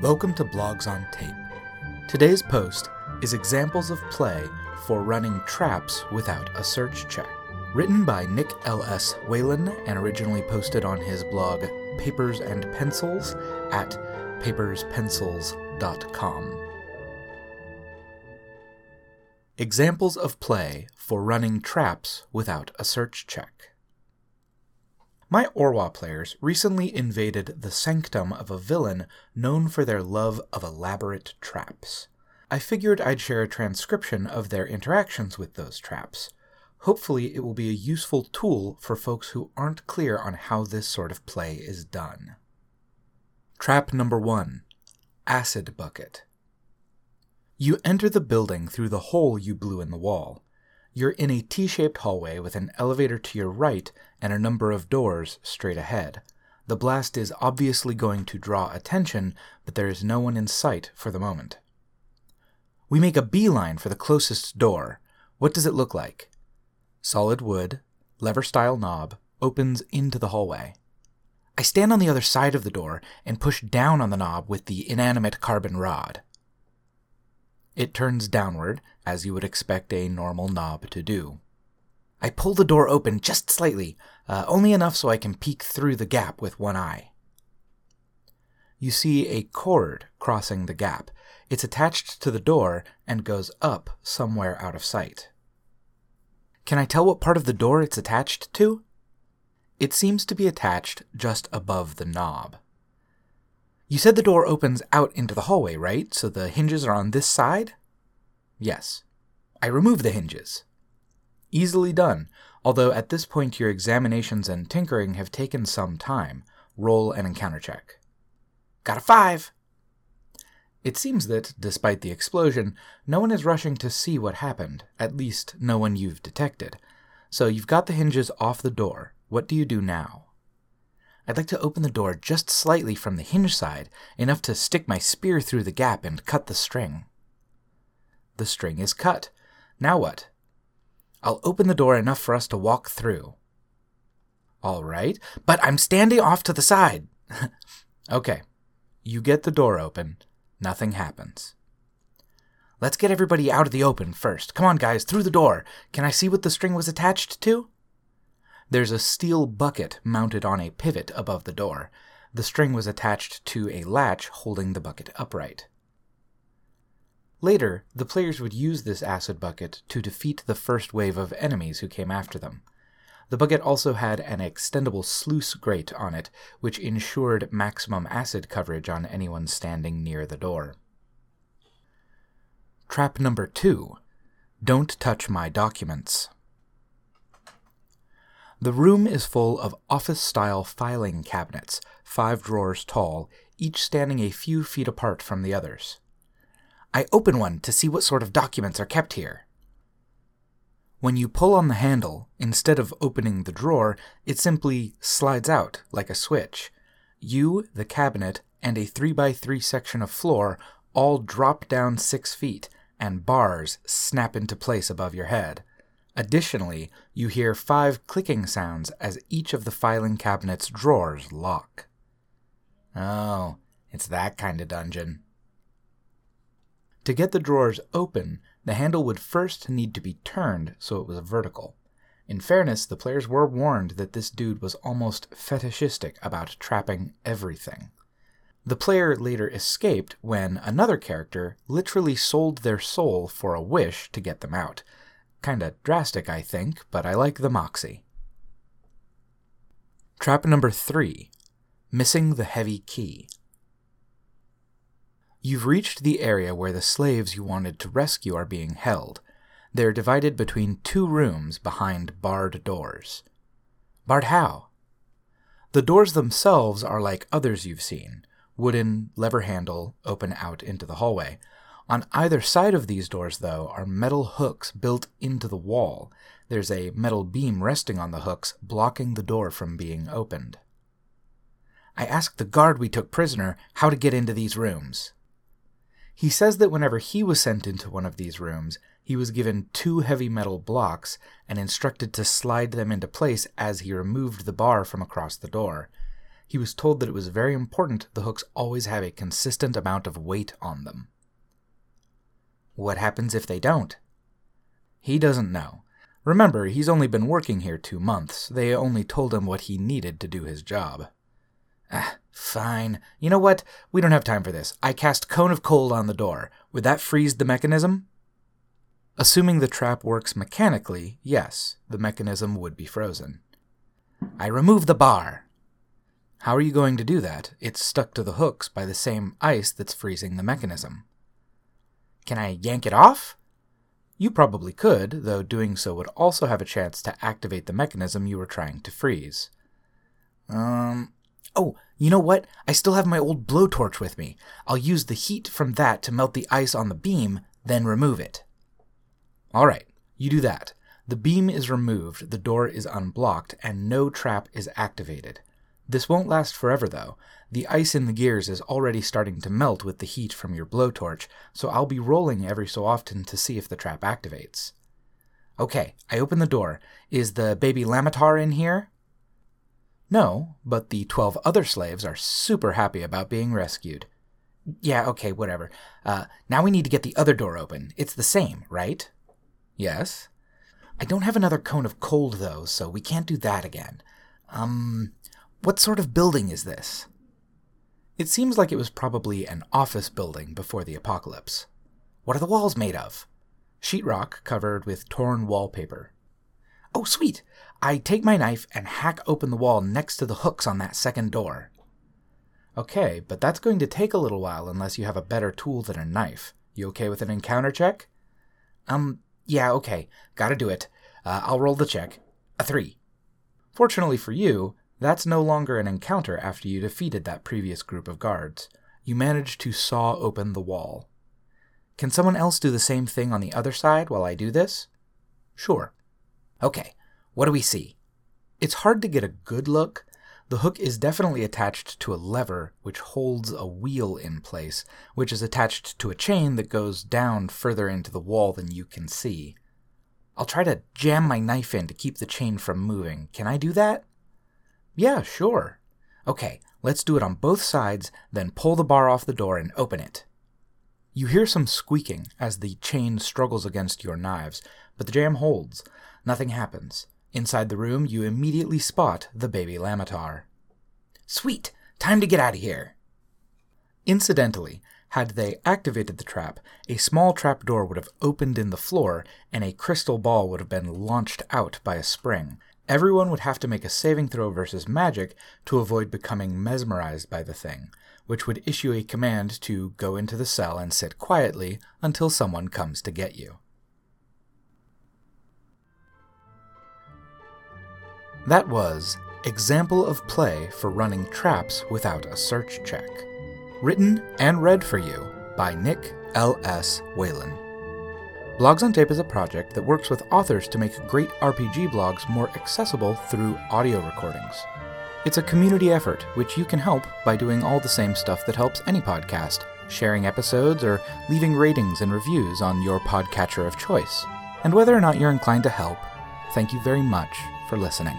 Welcome to Blogs on Tape. Today's post is examples of play for running traps without a search check. Written by Nick L.S. Whelan and originally posted on his blog Papers and Pencils at paperspencils.com. Examples of play for running traps without a search check. My Orwa players recently invaded the sanctum of a villain known for their love of elaborate traps. I figured I'd share a transcription of their interactions with those traps. Hopefully, it will be a useful tool for folks who aren't clear on how this sort of play is done. Trap number one Acid Bucket. You enter the building through the hole you blew in the wall. You're in a T shaped hallway with an elevator to your right and a number of doors straight ahead. The blast is obviously going to draw attention, but there is no one in sight for the moment. We make a beeline for the closest door. What does it look like? Solid wood, lever style knob, opens into the hallway. I stand on the other side of the door and push down on the knob with the inanimate carbon rod. It turns downward, as you would expect a normal knob to do. I pull the door open just slightly, uh, only enough so I can peek through the gap with one eye. You see a cord crossing the gap. It's attached to the door and goes up somewhere out of sight. Can I tell what part of the door it's attached to? It seems to be attached just above the knob. You said the door opens out into the hallway, right? So the hinges are on this side? Yes. I remove the hinges. Easily done, although at this point your examinations and tinkering have taken some time. Roll an encounter check. Got a five! It seems that, despite the explosion, no one is rushing to see what happened, at least no one you've detected. So you've got the hinges off the door. What do you do now? I'd like to open the door just slightly from the hinge side, enough to stick my spear through the gap and cut the string. The string is cut. Now what? I'll open the door enough for us to walk through. All right, but I'm standing off to the side. okay, you get the door open. Nothing happens. Let's get everybody out of the open first. Come on, guys, through the door. Can I see what the string was attached to? There's a steel bucket mounted on a pivot above the door. The string was attached to a latch holding the bucket upright. Later, the players would use this acid bucket to defeat the first wave of enemies who came after them. The bucket also had an extendable sluice grate on it, which ensured maximum acid coverage on anyone standing near the door. Trap number two Don't touch my documents. The room is full of office style filing cabinets, five drawers tall, each standing a few feet apart from the others. I open one to see what sort of documents are kept here. When you pull on the handle, instead of opening the drawer, it simply slides out like a switch. You, the cabinet, and a 3x3 section of floor all drop down six feet, and bars snap into place above your head. Additionally, you hear five clicking sounds as each of the filing cabinet's drawers lock. Oh, it's that kind of dungeon. To get the drawers open, the handle would first need to be turned so it was vertical. In fairness, the players were warned that this dude was almost fetishistic about trapping everything. The player later escaped when another character literally sold their soul for a wish to get them out. Kinda drastic, I think, but I like the moxie. Trap number three Missing the Heavy Key. You've reached the area where the slaves you wanted to rescue are being held. They're divided between two rooms behind barred doors. Barred how? The doors themselves are like others you've seen wooden, lever handle, open out into the hallway. On either side of these doors, though, are metal hooks built into the wall. There's a metal beam resting on the hooks, blocking the door from being opened. I asked the guard we took prisoner how to get into these rooms. He says that whenever he was sent into one of these rooms, he was given two heavy metal blocks and instructed to slide them into place as he removed the bar from across the door. He was told that it was very important the hooks always have a consistent amount of weight on them. What happens if they don't? He doesn't know. Remember, he's only been working here two months. They only told him what he needed to do his job. Ah, fine. You know what? We don't have time for this. I cast Cone of Cold on the door. Would that freeze the mechanism? Assuming the trap works mechanically, yes, the mechanism would be frozen. I remove the bar. How are you going to do that? It's stuck to the hooks by the same ice that's freezing the mechanism. Can I yank it off? You probably could, though doing so would also have a chance to activate the mechanism you were trying to freeze. Um. Oh, you know what? I still have my old blowtorch with me. I'll use the heat from that to melt the ice on the beam, then remove it. All right, you do that. The beam is removed, the door is unblocked, and no trap is activated. This won't last forever, though. The ice in the gears is already starting to melt with the heat from your blowtorch, so I'll be rolling every so often to see if the trap activates. Okay, I open the door. Is the baby Lamatar in here? No, but the twelve other slaves are super happy about being rescued. Yeah, okay, whatever. Uh, now we need to get the other door open. It's the same, right? Yes. I don't have another cone of cold, though, so we can't do that again. Um, what sort of building is this? It seems like it was probably an office building before the apocalypse. What are the walls made of? Sheetrock covered with torn wallpaper. Oh, sweet! I take my knife and hack open the wall next to the hooks on that second door. Okay, but that's going to take a little while unless you have a better tool than a knife. You okay with an encounter check? Um, yeah, okay. Gotta do it. Uh, I'll roll the check. A three. Fortunately for you, that's no longer an encounter after you defeated that previous group of guards. You managed to saw open the wall. Can someone else do the same thing on the other side while I do this? Sure. Okay, what do we see? It's hard to get a good look. The hook is definitely attached to a lever which holds a wheel in place, which is attached to a chain that goes down further into the wall than you can see. I'll try to jam my knife in to keep the chain from moving. Can I do that? Yeah, sure. Okay, let's do it on both sides, then pull the bar off the door and open it. You hear some squeaking as the chain struggles against your knives, but the jam holds. Nothing happens. Inside the room, you immediately spot the baby Lamatar. Sweet! Time to get out of here! Incidentally, had they activated the trap, a small trap door would have opened in the floor and a crystal ball would have been launched out by a spring. Everyone would have to make a saving throw versus magic to avoid becoming mesmerized by the thing, which would issue a command to go into the cell and sit quietly until someone comes to get you. That was Example of Play for Running Traps Without a Search Check. Written and read for you by Nick L.S. Whelan. Blogs on Tape is a project that works with authors to make great RPG blogs more accessible through audio recordings. It's a community effort, which you can help by doing all the same stuff that helps any podcast sharing episodes or leaving ratings and reviews on your podcatcher of choice. And whether or not you're inclined to help, thank you very much for listening.